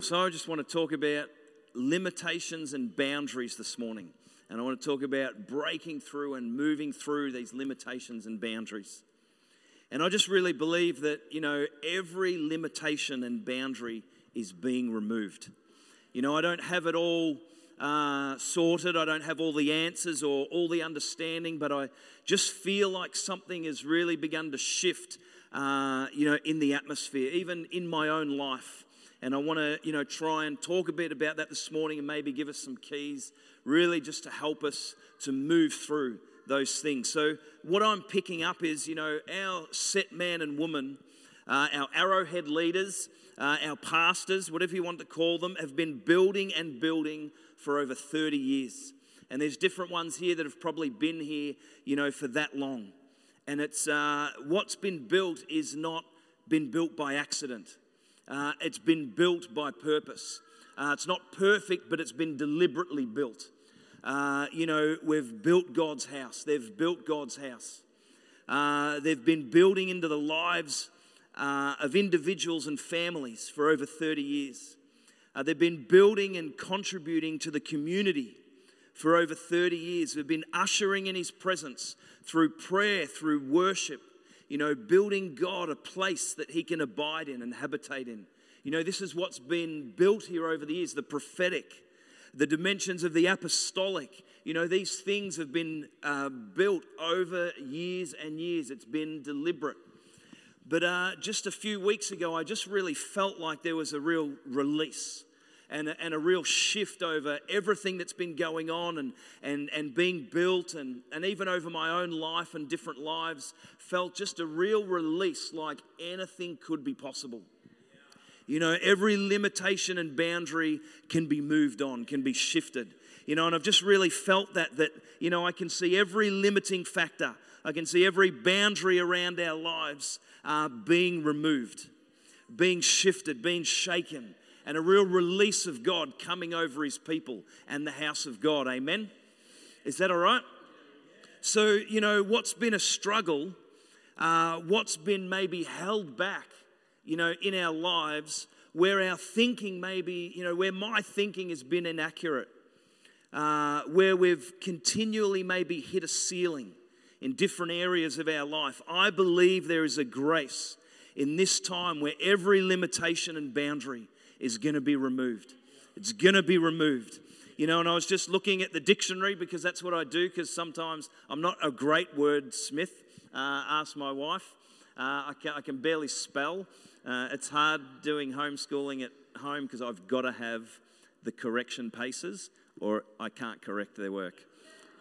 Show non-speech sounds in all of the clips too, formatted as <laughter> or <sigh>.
So, I just want to talk about limitations and boundaries this morning. And I want to talk about breaking through and moving through these limitations and boundaries. And I just really believe that, you know, every limitation and boundary is being removed. You know, I don't have it all uh, sorted, I don't have all the answers or all the understanding, but I just feel like something has really begun to shift, uh, you know, in the atmosphere, even in my own life. And I want to, you know, try and talk a bit about that this morning and maybe give us some keys, really just to help us to move through those things. So, what I'm picking up is, you know, our set man and woman, uh, our arrowhead leaders, uh, our pastors, whatever you want to call them, have been building and building for over 30 years. And there's different ones here that have probably been here, you know, for that long. And it's uh, what's been built is not been built by accident. Uh, it's been built by purpose. Uh, it's not perfect, but it's been deliberately built. Uh, you know, we've built God's house. They've built God's house. Uh, they've been building into the lives uh, of individuals and families for over 30 years. Uh, they've been building and contributing to the community for over 30 years. We've been ushering in His presence through prayer, through worship, you know, building God a place that He can abide in and habitate in. You know, this is what's been built here over the years the prophetic, the dimensions of the apostolic. You know, these things have been uh, built over years and years. It's been deliberate. But uh, just a few weeks ago, I just really felt like there was a real release and a, and a real shift over everything that's been going on and, and, and being built, and, and even over my own life and different lives. Felt just a real release like anything could be possible. You know, every limitation and boundary can be moved on, can be shifted. You know, and I've just really felt that, that, you know, I can see every limiting factor, I can see every boundary around our lives uh, being removed, being shifted, being shaken, and a real release of God coming over his people and the house of God. Amen? Is that all right? So, you know, what's been a struggle, uh, what's been maybe held back, you know, in our lives, where our thinking maybe, you know, where my thinking has been inaccurate, uh, where we've continually maybe hit a ceiling in different areas of our life. I believe there is a grace in this time where every limitation and boundary is going to be removed. It's going to be removed. You know, and I was just looking at the dictionary because that's what I do because sometimes I'm not a great wordsmith. Uh, ask my wife. Uh, I, can, I, can, barely spell. Uh, it's hard doing homeschooling at home because I've got to have the correction paces or I can't correct their work,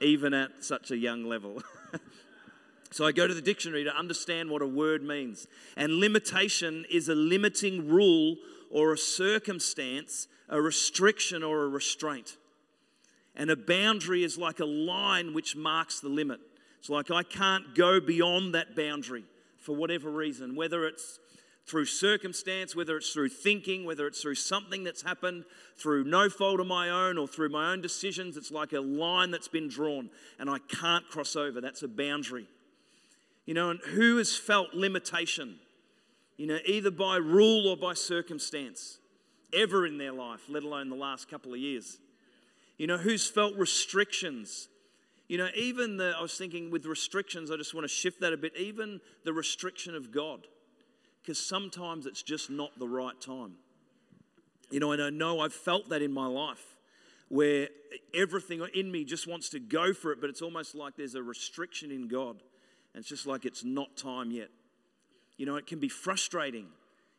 even at such a young level. <laughs> so I go to the dictionary to understand what a word means. And limitation is a limiting rule or a circumstance, a restriction or a restraint. And a boundary is like a line which marks the limit. It's like I can't go beyond that boundary for whatever reason, whether it's through circumstance, whether it's through thinking, whether it's through something that's happened, through no fault of my own or through my own decisions. It's like a line that's been drawn and I can't cross over. That's a boundary. You know, and who has felt limitation, you know, either by rule or by circumstance, ever in their life, let alone the last couple of years? You know, who's felt restrictions? You know, even the, I was thinking with restrictions, I just want to shift that a bit, even the restriction of God because sometimes it's just not the right time. You know, and I know I've felt that in my life where everything in me just wants to go for it, but it's almost like there's a restriction in God. And it's just like it's not time yet. You know, it can be frustrating.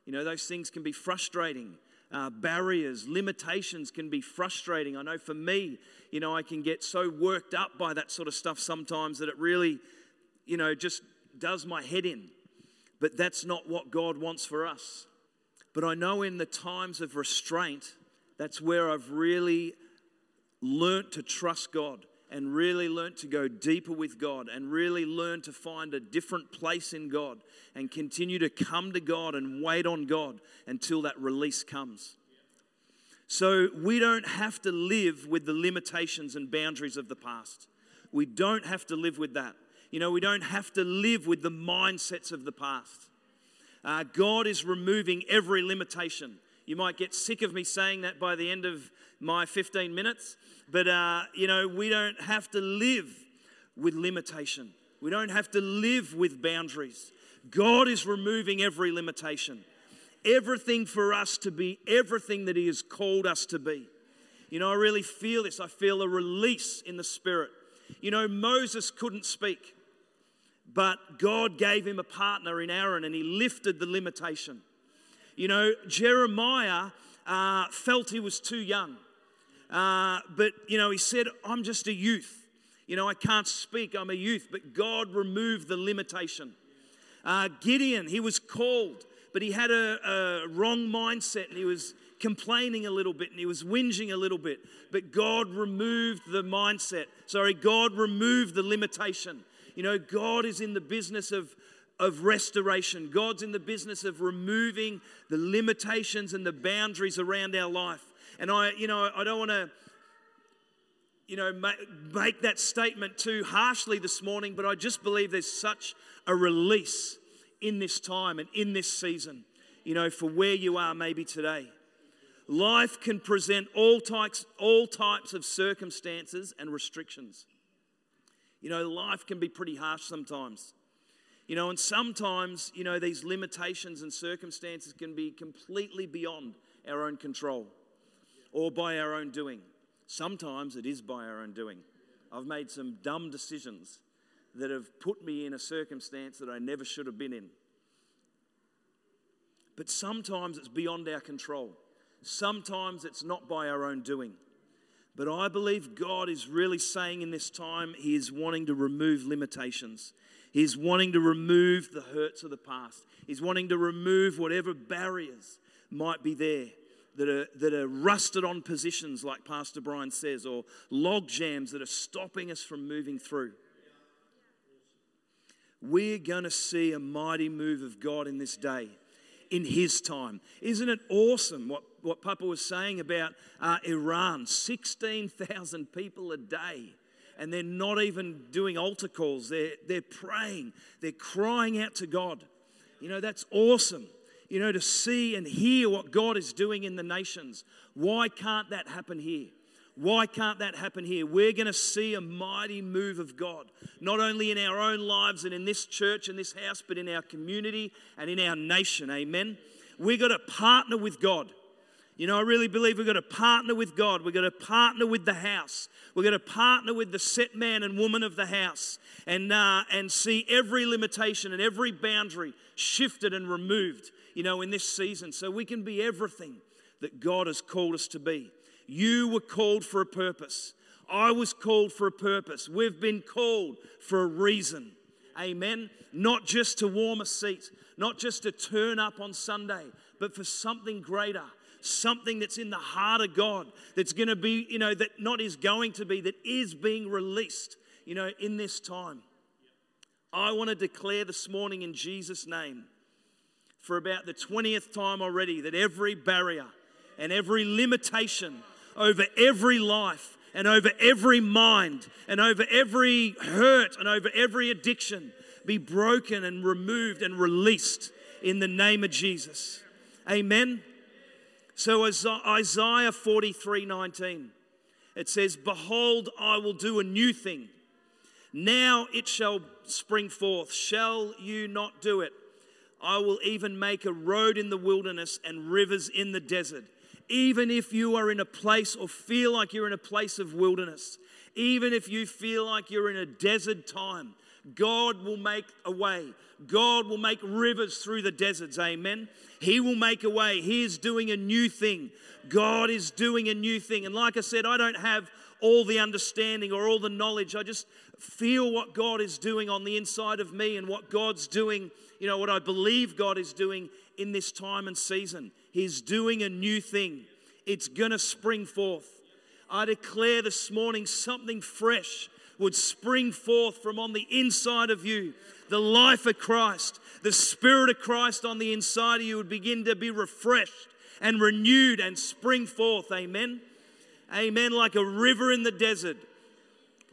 You know, those things can be frustrating. Uh, barriers, limitations can be frustrating. I know for me, you know, I can get so worked up by that sort of stuff sometimes that it really, you know, just does my head in. But that's not what God wants for us. But I know in the times of restraint, that's where I've really learnt to trust God and really learn to go deeper with God and really learn to find a different place in God and continue to come to God and wait on God until that release comes. So we don't have to live with the limitations and boundaries of the past. We don't have to live with that. You know, we don't have to live with the mindsets of the past. Uh, God is removing every limitation You might get sick of me saying that by the end of my 15 minutes, but uh, you know, we don't have to live with limitation. We don't have to live with boundaries. God is removing every limitation. Everything for us to be everything that He has called us to be. You know, I really feel this. I feel a release in the Spirit. You know, Moses couldn't speak, but God gave him a partner in Aaron and He lifted the limitation. You know, Jeremiah uh, felt he was too young. Uh, but, you know, he said, I'm just a youth. You know, I can't speak, I'm a youth. But God removed the limitation. Uh, Gideon, he was called, but he had a, a wrong mindset and he was complaining a little bit and he was whinging a little bit. But God removed the mindset. Sorry, God removed the limitation. You know, God is in the business of of restoration. God's in the business of removing the limitations and the boundaries around our life. And I, you know, I don't want to, you know, make that statement too harshly this morning, but I just believe there's such a release in this time and in this season, you know, for where you are maybe today. Life can present all types, all types of circumstances and restrictions. You know, life can be pretty harsh sometimes. You know, and sometimes, you know, these limitations and circumstances can be completely beyond our own control or by our own doing. Sometimes it is by our own doing. I've made some dumb decisions that have put me in a circumstance that I never should have been in. But sometimes it's beyond our control. Sometimes it's not by our own doing. But I believe God is really saying in this time, He is wanting to remove limitations. He's wanting to remove the hurts of the past. He's wanting to remove whatever barriers might be there that are, that are rusted on positions, like Pastor Brian says, or log jams that are stopping us from moving through. We're going to see a mighty move of God in this day, in His time. Isn't it awesome what, what Papa was saying about uh, Iran? 16,000 people a day and they're not even doing altar calls. They're, they're praying, they're crying out to God. You know, that's awesome. You know, to see and hear what God is doing in the nations. Why can't that happen here? Why can't that happen here? We're going to see a mighty move of God, not only in our own lives and in this church and this house, but in our community and in our nation. Amen. We've got to partner with God. You know, I really believe we've got to partner with God. We've got to partner with the house. We've got to partner with the set man and woman of the house and, uh, and see every limitation and every boundary shifted and removed, you know, in this season so we can be everything that God has called us to be. You were called for a purpose. I was called for a purpose. We've been called for a reason. Amen. Not just to warm a seat, not just to turn up on Sunday, but for something greater something that's in the heart of God that's going to be, you know, that not is going to be, that is being released, you know, in this time. I want to declare this morning in Jesus' name for about the 20th time already that every barrier and every limitation over every life and over every mind and over every hurt and over every addiction be broken and removed and released in the name of Jesus. Amen. So uh, Isaiah 43 19, it says, Behold, I will do a new thing. Now it shall spring forth. Shall you not do it? I will even make a road in the wilderness and rivers in the desert. Even if you are in a place or feel like you're in a place of wilderness, even if you feel like you're in a desert time, God will make a way. God will make rivers through the deserts. Amen. He will make a way. He is doing a new thing. God is doing a new thing. And like I said, I don't have all the understanding or all the knowledge. I just feel what God is doing on the inside of me and what God's doing, you know, what I believe God is doing in this time and season. He's doing a new thing. It's going to spring forth. I declare this morning something fresh would spring forth from on the inside of you. The life of Christ, the Spirit of Christ on the inside of you would begin to be refreshed and renewed and spring forth. Amen. Amen. Like a river in the desert,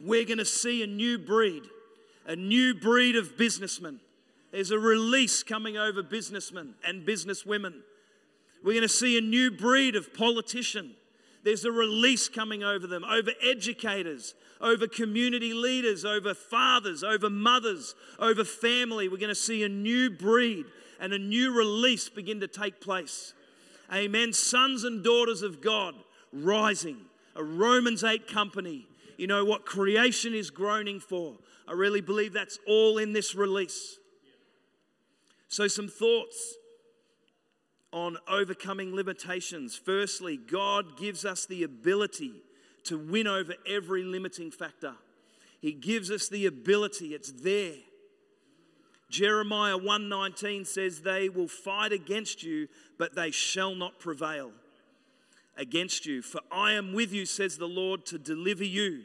we're going to see a new breed, a new breed of businessmen. There's a release coming over businessmen and businesswomen We're going to see a new breed of politician. There's a release coming over them, over educators, over community leaders, over fathers, over mothers, over family. We're going to see a new breed and a new release begin to take place. Amen. Sons and daughters of God rising, a Romans 8 company. You know what creation is groaning for. I really believe that's all in this release. So, some thoughts on overcoming limitations. Firstly, God gives us the ability to win over every limiting factor. He gives us the ability, it's there. Jeremiah 1:19 says they will fight against you but they shall not prevail against you for I am with you says the Lord to deliver you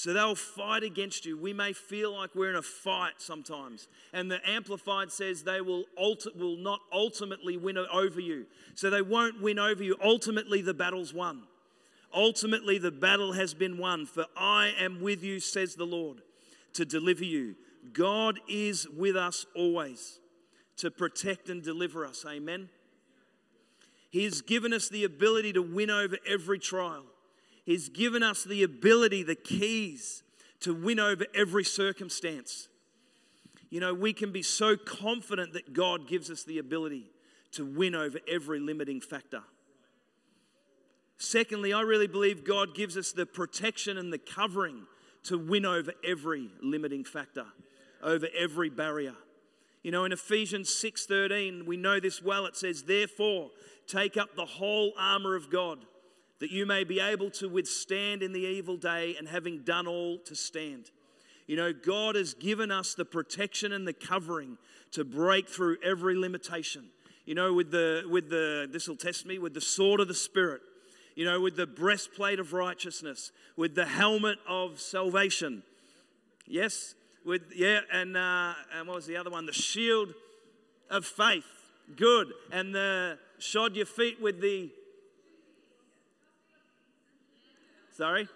so they'll fight against you. We may feel like we're in a fight sometimes. And the Amplified says they will, ulti- will not ultimately win over you. So they won't win over you. Ultimately, the battle's won. Ultimately, the battle has been won. For I am with you, says the Lord, to deliver you. God is with us always to protect and deliver us. Amen. He has given us the ability to win over every trial. He's given us the ability, the keys to win over every circumstance. You know, we can be so confident that God gives us the ability to win over every limiting factor. Secondly, I really believe God gives us the protection and the covering to win over every limiting factor, over every barrier. You know, in Ephesians 6:13, we know this well. It says, "Therefore, take up the whole armor of God, that you may be able to withstand in the evil day and having done all to stand. You know, God has given us the protection and the covering to break through every limitation. You know, with the, with the, this will test me, with the sword of the Spirit, you know, with the breastplate of righteousness, with the helmet of salvation. Yes? With, yeah, and, uh, and what was the other one? The shield of faith. Good. And the shod your feet with the Sorry?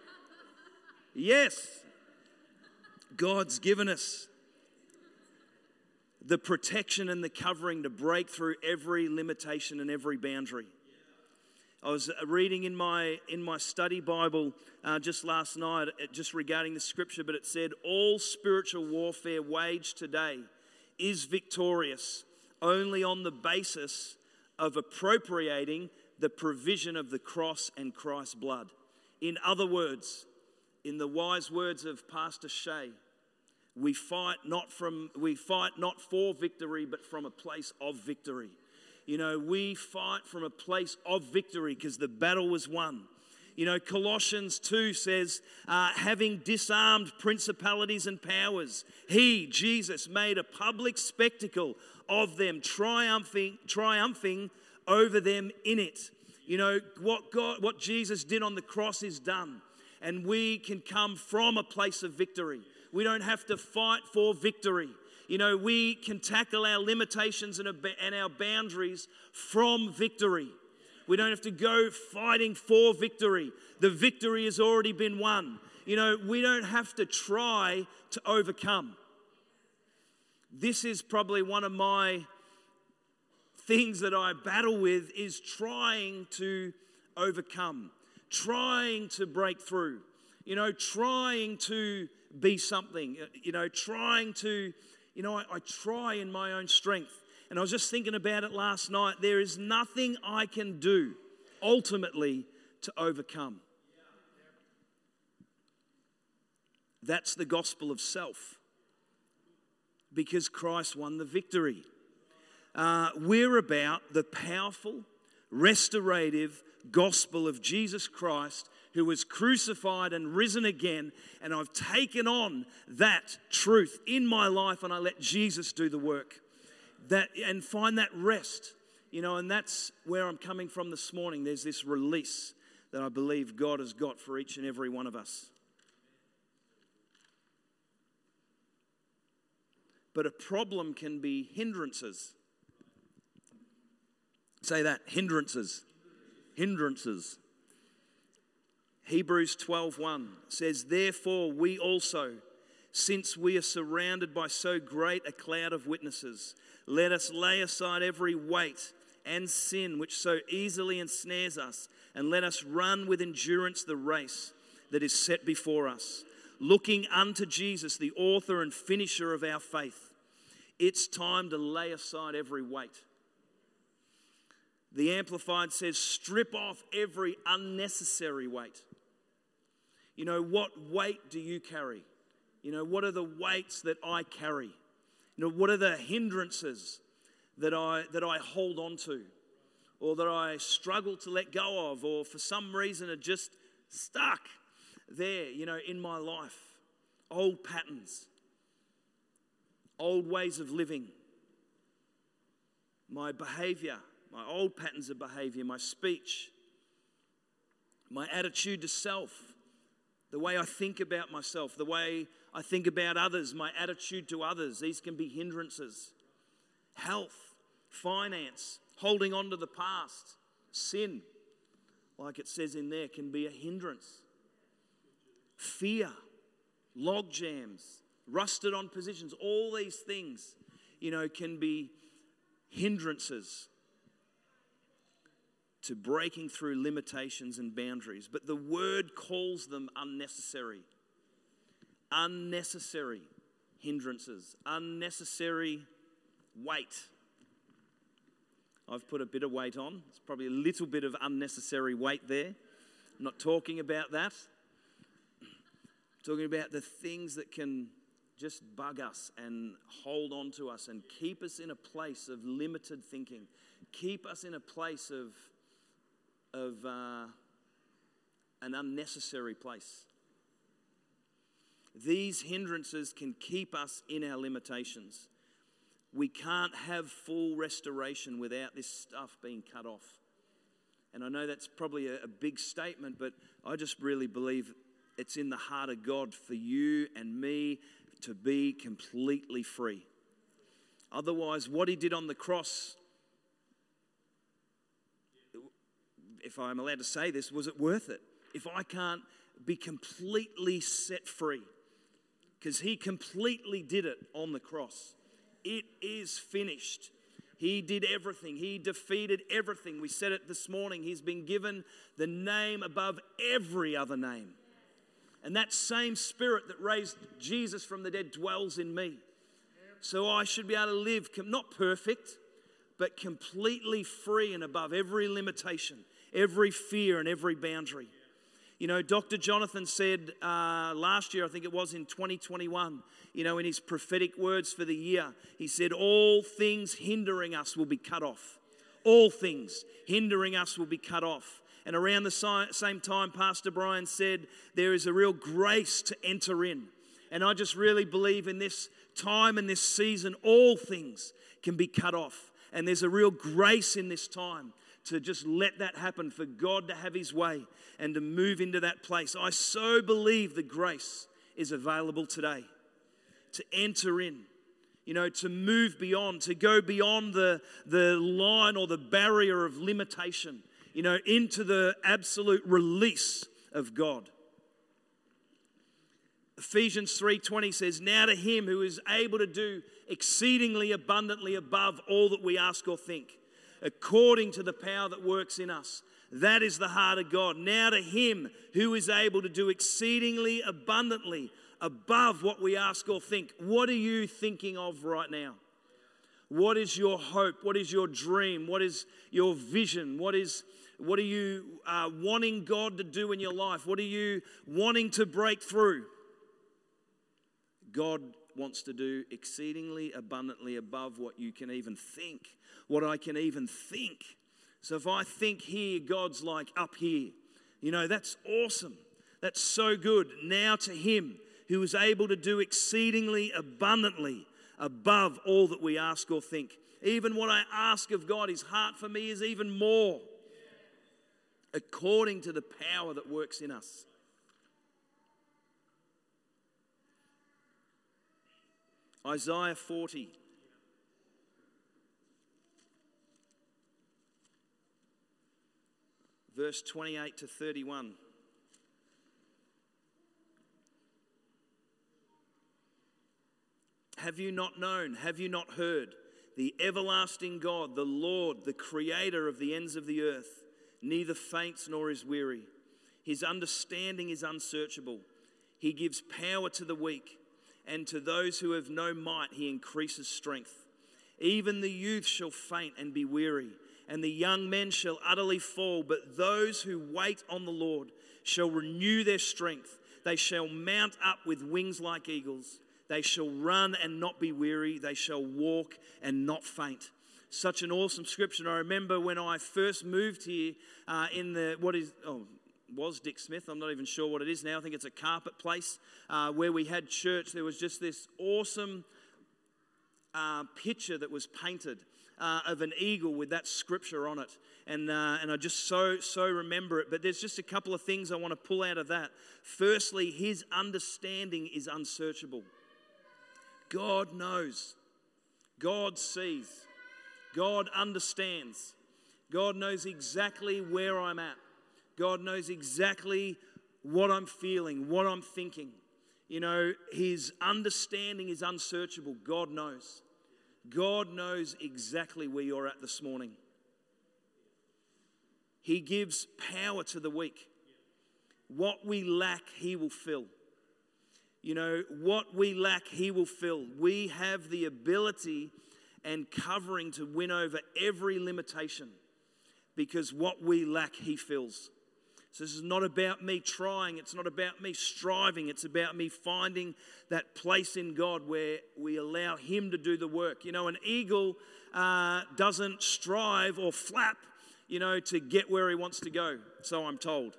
Yes. God's given us the protection and the covering to break through every limitation and every boundary. I was reading in my in my study Bible uh, just last night, just regarding the scripture, but it said all spiritual warfare waged today is victorious only on the basis of appropriating the provision of the cross and Christ's blood. In other words, in the wise words of Pastor Shea, we fight not from we fight not for victory, but from a place of victory. You know, we fight from a place of victory because the battle was won. You know, Colossians 2 says, uh, having disarmed principalities and powers, he, Jesus, made a public spectacle of them, triumphing, triumphing over them in it. You know, what God, what Jesus did on the cross is done. And we can come from a place of victory. We don't have to fight for victory. You know, we can tackle our limitations and our boundaries from victory. We don't have to go fighting for victory. The victory has already been won. You know, we don't have to try to overcome. This is probably one of my things that I battle with is trying to overcome, trying to break through, you know, trying to be something, you know, trying to, you know, I, I try in my own strength. And I was just thinking about it last night. There is nothing I can do ultimately to overcome. That's the gospel of self because Christ won the victory uh, we're about the powerful, restorative gospel of Jesus Christ who was crucified and risen again. And I've taken on that truth in my life and I let Jesus do the work. That, and find that rest, you know, and that's where I'm coming from this morning. There's this release that I believe God has got for each and every one of us. But a problem can be hindrances. Say that hindrances. Hindrances. Hebrews 12:1 says, "Therefore we also, since we are surrounded by so great a cloud of witnesses, let us lay aside every weight and sin which so easily ensnares us, and let us run with endurance the race that is set before us, looking unto Jesus, the author and finisher of our faith. It's time to lay aside every weight. The Amplified says, strip off every unnecessary weight. You know, what weight do you carry? You know, what are the weights that I carry? You know, what are the hindrances that I, that I hold on to or that I struggle to let go of or for some reason are just stuck there, you know, in my life? Old patterns, old ways of living, my behavior, my old patterns of behavior, my speech, my attitude to self, the way I think about myself, the way I think about others, my attitude to others. These can be hindrances. Health, finance, holding on to the past, sin, like it says in there, can be a hindrance. Fear, log jams, rusted on positions, all these things, you know, can be hindrances to breaking through limitations and boundaries. But the word calls them unnecessary. Unnecessary hindrances, unnecessary weight. I've put a bit of weight on. It's probably a little bit of unnecessary weight there. I'm not talking about that. I'm talking about the things that can just bug us and hold on to us and keep us in a place of limited thinking, keep us in a place of, of uh, an unnecessary place. These hindrances can keep us in our limitations. We can't have full restoration without this stuff being cut off. And I know that's probably a, a, big statement, but I just really believe it's in the heart of God for you and me to be completely free. Otherwise, what he did on the cross, if I'm allowed to say this, was it worth it? If I can't be completely set free, because he completely did it on the cross. It is finished. He did everything. He defeated everything. We said it this morning. He's been given the name above every other name. And that same spirit that raised Jesus from the dead dwells in me. So I should be able to live, not perfect, but completely free and above every limitation, every fear, and every boundary. You know, Dr. Jonathan said uh, last year, I think it was in 2021, you know, in his prophetic words for the year, he said, All things hindering us will be cut off. All things hindering us will be cut off. And around the same time, Pastor Brian said, There is a real grace to enter in. And I just really believe in this time and this season, all things can be cut off. And there's a real grace in this time to just let that happen, for God to have His way and to move into that place. I so believe the grace is available today to enter in, you know, to move beyond, to go beyond the, the line or the barrier of limitation, you know, into the absolute release of God. Ephesians 3:20 says, "Now to him who is able to do exceedingly abundantly above all that we ask or think." According to the power that works in us. That is the heart of God. Now to Him who is able to do exceedingly abundantly above what we ask or think. What are you thinking of right now? What is your hope? What is your dream? What is your vision? What is what are you uh, wanting God to do in your life? What are you wanting to break through? God wants to do exceedingly abundantly above what you can even think what I can even think. So if I think here, God's like up here. You know, that's awesome. That's so good. Now to Him who is able to do exceedingly abundantly above all that we ask or think. Even what I ask of God, His heart for me is even more according to the power that works in us. Isaiah 40. verse 28 to 31. Have you not known? Have you not heard? the everlasting God, the Lord, the creator of the ends of the earth, neither faints nor is weary. His understanding is unsearchable. He gives power to the weak, and to those who have no might, he increases strength. Even the youth shall faint and be weary, and the young men shall utterly fall. But those who wait on the Lord shall renew their strength. They shall mount up with wings like eagles. They shall run and not be weary. They shall walk and not faint. Such an awesome scripture. I remember when I first moved here uh, in the, what is, oh, was Dick Smith. I'm not even sure what it is now. I think it's a carpet place uh, where we had church. There was just this awesome uh, picture that was painted uh, of an eagle with that scripture on it. And, uh, and I just so, so remember it. But there's just a couple of things I want to pull out of that. Firstly, his understanding is unsearchable. God knows, God sees, God understands, God knows exactly where I'm at, God knows exactly what I'm feeling, what I'm thinking. You know, his understanding is unsearchable. God knows. God knows exactly where you're at this morning. He gives power to the weak. What we lack, He will fill. You know, what we lack, He will fill. We have the ability and covering to win over every limitation because what we lack, He fills. So, this is not about me trying, it's not about me striving, it's about me finding that place in God where we allow Him to do the work. You know, an eagle uh, doesn't strive or flap, you know, to get where he wants to go, so I'm told.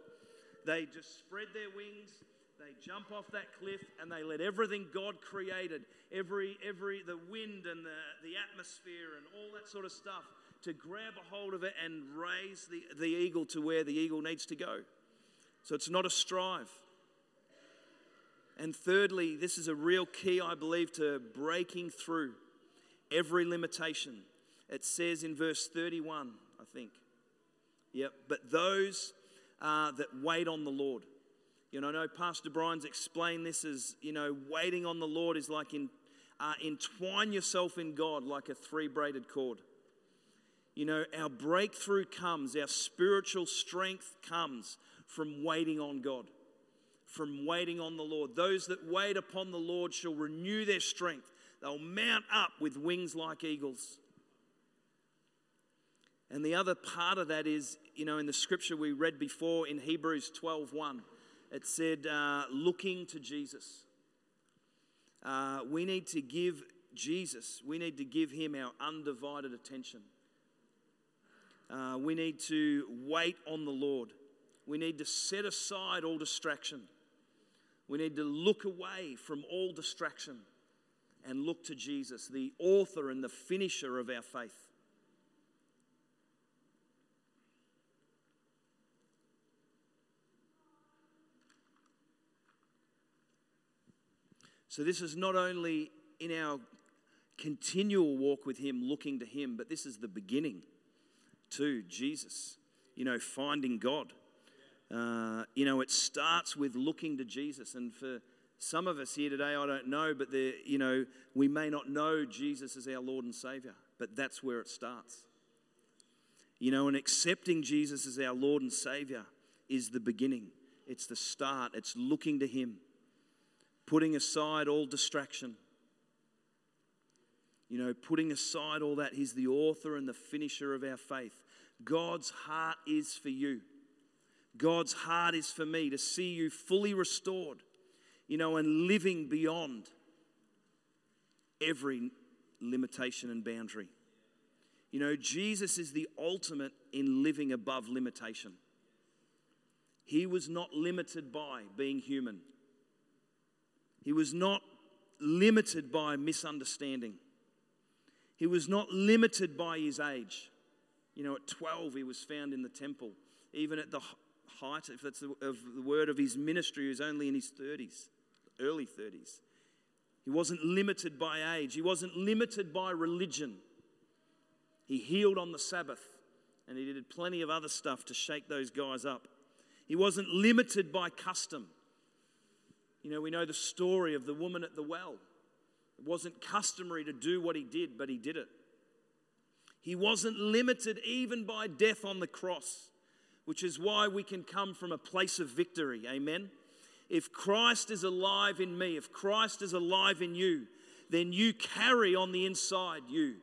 They just spread their wings, they jump off that cliff, and they let everything God created, every, every the wind and the, the atmosphere and all that sort of stuff, to grab a hold of it and raise the, the eagle to where the eagle needs to go. So it's not a strive. And thirdly, this is a real key, I believe, to breaking through every limitation. It says in verse 31, I think. Yep, but those uh, that wait on the Lord. You know, I know Pastor Brian's explained this as, you know, waiting on the Lord is like in, uh, entwine yourself in God like a three braided cord. You know, our breakthrough comes, our spiritual strength comes from waiting on God, from waiting on the Lord. Those that wait upon the Lord shall renew their strength. They'll mount up with wings like eagles. And the other part of that is, you know, in the scripture we read before in Hebrews 12:1, it said, uh, looking to Jesus. Uh, we need to give Jesus, we need to give him our undivided attention. Uh, we need to wait on the Lord. We need to set aside all distraction. We need to look away from all distraction and look to Jesus, the author and the finisher of our faith. So, this is not only in our continual walk with Him, looking to Him, but this is the beginning to Jesus, you know, finding God. Uh, you know, it starts with looking to Jesus. And for some of us here today, I don't know, but there, you know, we may not know Jesus as our Lord and Savior, but that's where it starts. You know, and accepting Jesus as our Lord and Savior is the beginning. It's the start. It's looking to Him, putting aside all distraction. You know, putting aside all that, He's the author and the finisher of our faith. God's heart is for you. God's heart is for me to see you fully restored, you know, and living beyond every limitation and boundary. You know, Jesus is the ultimate in living above limitation. He was not limited by being human, he was not limited by misunderstanding, he was not limited by his age. You know, at 12, he was found in the temple. Even at the height, if that's the, of the word of his ministry, he was only in his 30s, early 30s. He wasn't limited by age, he wasn't limited by religion. He healed on the Sabbath, and he did plenty of other stuff to shake those guys up. He wasn't limited by custom. You know, we know the story of the woman at the well. It wasn't customary to do what he did, but he did it. He wasn't limited even by death on the cross, which is why we can come from a place of victory. Amen. If Christ is alive in me, if Christ is alive in you, then you carry on the inside you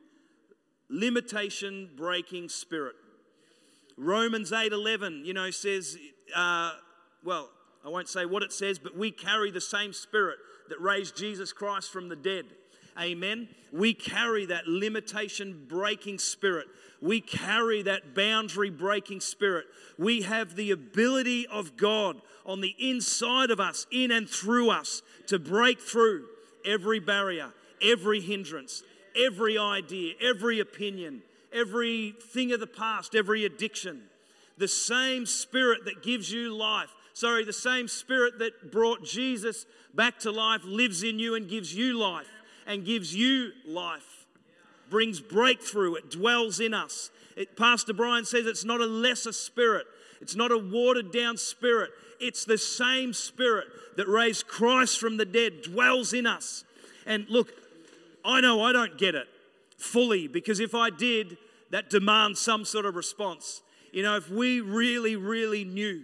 limitation breaking spirit. Romans 8:11, you know, says, uh, well, I won't say what it says, but we carry the same spirit that raised Jesus Christ from the dead. Amen. We carry that limitation breaking spirit. We carry that boundary breaking spirit. We have the ability of God on the inside of us, in and through us, to break through every barrier, every hindrance, every idea, every opinion, every thing of the past, every addiction. The same spirit that gives you life, sorry, the same spirit that brought Jesus back to life lives in you and gives you life and gives you life. Brings breakthrough, it dwells in us. It, Pastor Brian says it's not a lesser spirit, it's not a watered down spirit. It's the same spirit that raised Christ from the dead, dwells in us. And look, I know I don't get it fully because if I did, that demands some sort of response. You know, if we really, really knew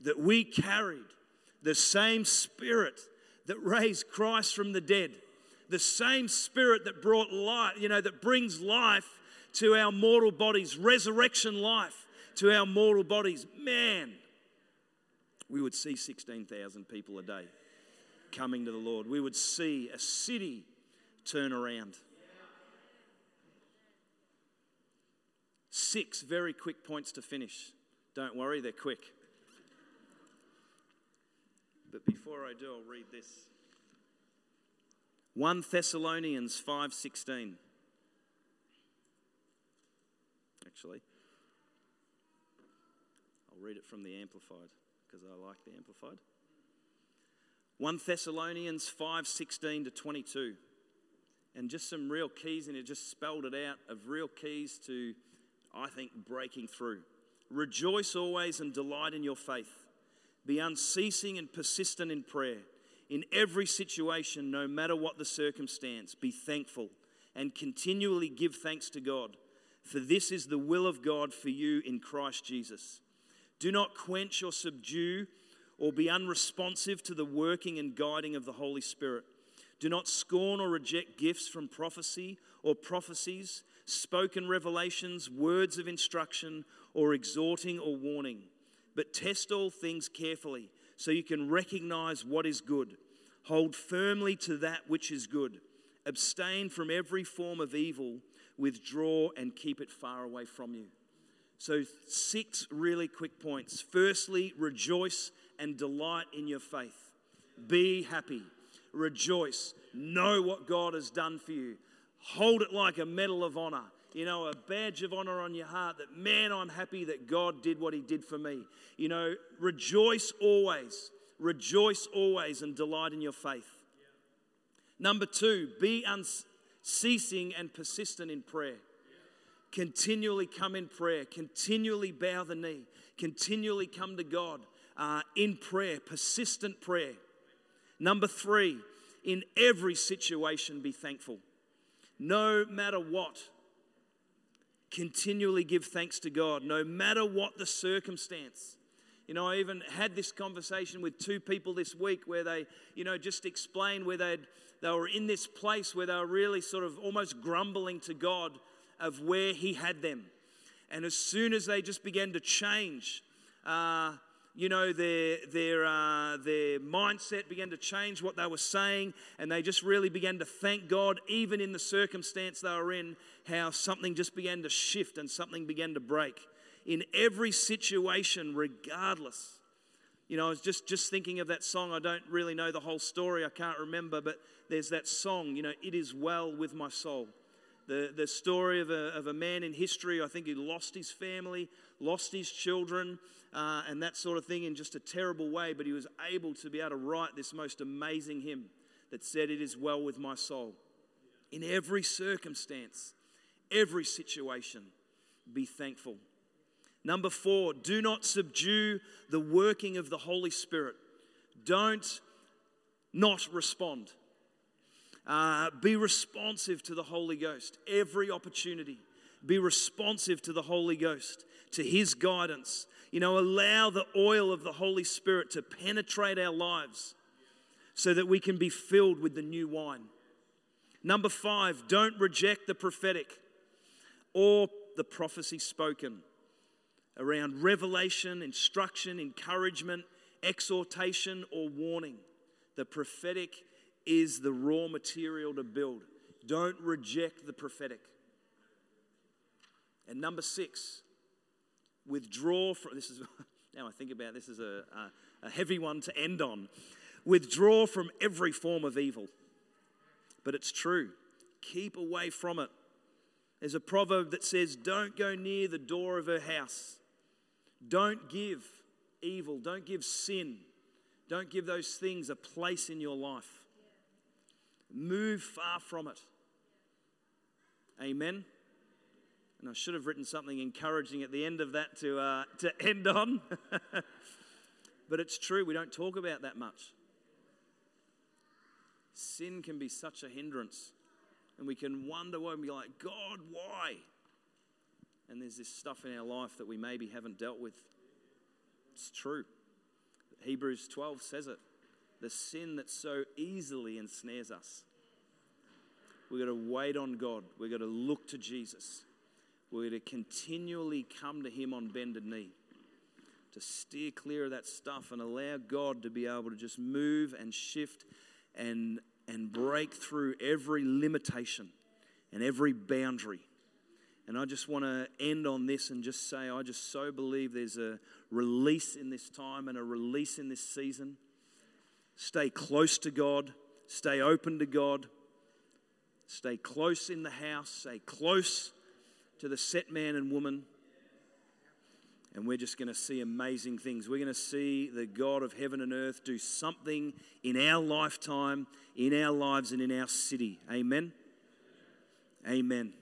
that we carried the same spirit that raised Christ from the dead, the same spirit that brought life, you know, that brings life to our mortal bodies, resurrection life to our mortal bodies, man, we would see 16,000 people a day coming to the Lord. We would see a city turn around. Six very quick points to finish. Don't worry, they're quick. But before I do, I'll read this. 1 Thessalonians 5:16. Actually, I'll read it from the amplified because I like the amplified. 1 Thessalonians 5:16 to 22. And just some real keys and it just spelled it out of real keys to I think breaking through. Rejoice always and delight in your faith. Be unceasing and persistent in prayer in every situation, no matter what the circumstance, be thankful and continually give thanks to God, for this is the will of God for you in Christ Jesus. Do not quench or subdue or be unresponsive to the working and guiding of the Holy Spirit. Do not scorn or reject gifts from prophecy or prophecies, spoken revelations, words of instruction, or exhorting or warning. But test all things carefully so you can recognize what is good. Hold firmly to that which is good. Abstain from every form of evil. Withdraw and keep it far away from you. So, six really quick points. Firstly, rejoice and delight in your faith. Be happy. Rejoice. Know what God has done for you. Hold it like a medal of honor you know, a badge of honor on your heart that, man, I'm happy that God did what He did for me. You know, rejoice always. Rejoice always and delight in your faith. Number two, be unceasing and persistent in prayer. Continually come in prayer, continually bow the knee, continually come to God uh, in prayer, persistent prayer. Number three, in every situation, be thankful. No matter what, continually give thanks to God, no matter what the circumstance. You know, I even had this conversation with two people this week where they, you know, just explained where they they were in this place where they were really sort of almost grumbling to God of where He had them. And as soon as they just began to change, uh, you know, their, their, uh, their mindset began to change what they were saying, and they just really began to thank God, even in the circumstance they were in, how something just began to shift and something began to break. In every situation, regardless. You know, I was just, just thinking of that song. I don't really know the whole story, I can't remember, but there's that song, you know, It Is Well With My Soul. The, the story of a, of a man in history, I think he lost his family, lost his children, uh, and that sort of thing in just a terrible way, but he was able to be able to write this most amazing hymn that said, It is well with my soul. In every circumstance, every situation, be thankful. Number four, do not subdue the working of the Holy Spirit. Don't not respond. Uh, be responsive to the Holy Ghost every opportunity. be responsive to the Holy Ghost, to His guidance. You know, allow the oil of the Holy Spirit to penetrate our lives so that we can be filled with the new wine. Number five, don't reject the prophetic or the prophecy spoken around revelation, instruction, encouragement, exhortation, or warning. The prophetic is the raw material to build. Don't reject the prophetic. And number six, withdraw from this is <laughs> now I think about this is a, a, a heavy one to end on. Withdraw from every form of evil. But it's true. Keep away from it. There's a proverb that says, Don't go near the door of her house. Don't give evil. Don't give sin. Don't give those things a place in your life. Move far from it. Amen. And I should have written something encouraging at the end of that to, uh, to <laughs> end on. but it's true, we don't talk about that much. Sin can be such a hindrance. And we can wonder why and be like, God, why? And there's this stuff in our life that we maybe haven't dealt with. It's true. Hebrews 12 says it. The sin that so easily ensnares us. We've got to wait on God. We've got to look to Jesus. We're to continually come to Him on bended knee to steer clear of that stuff and allow God to be able to just move and shift and, and break through every limitation and every boundary. And I just want to end on this and just say, I just so believe there's a release in this time and a release in this season. Stay close to God, stay open to God, stay close in the house, stay close to the set man and woman. And we're just going to see amazing things. We're going to see the God of heaven and earth do something in our lifetime, in our lives, and in our city. Amen. Amen.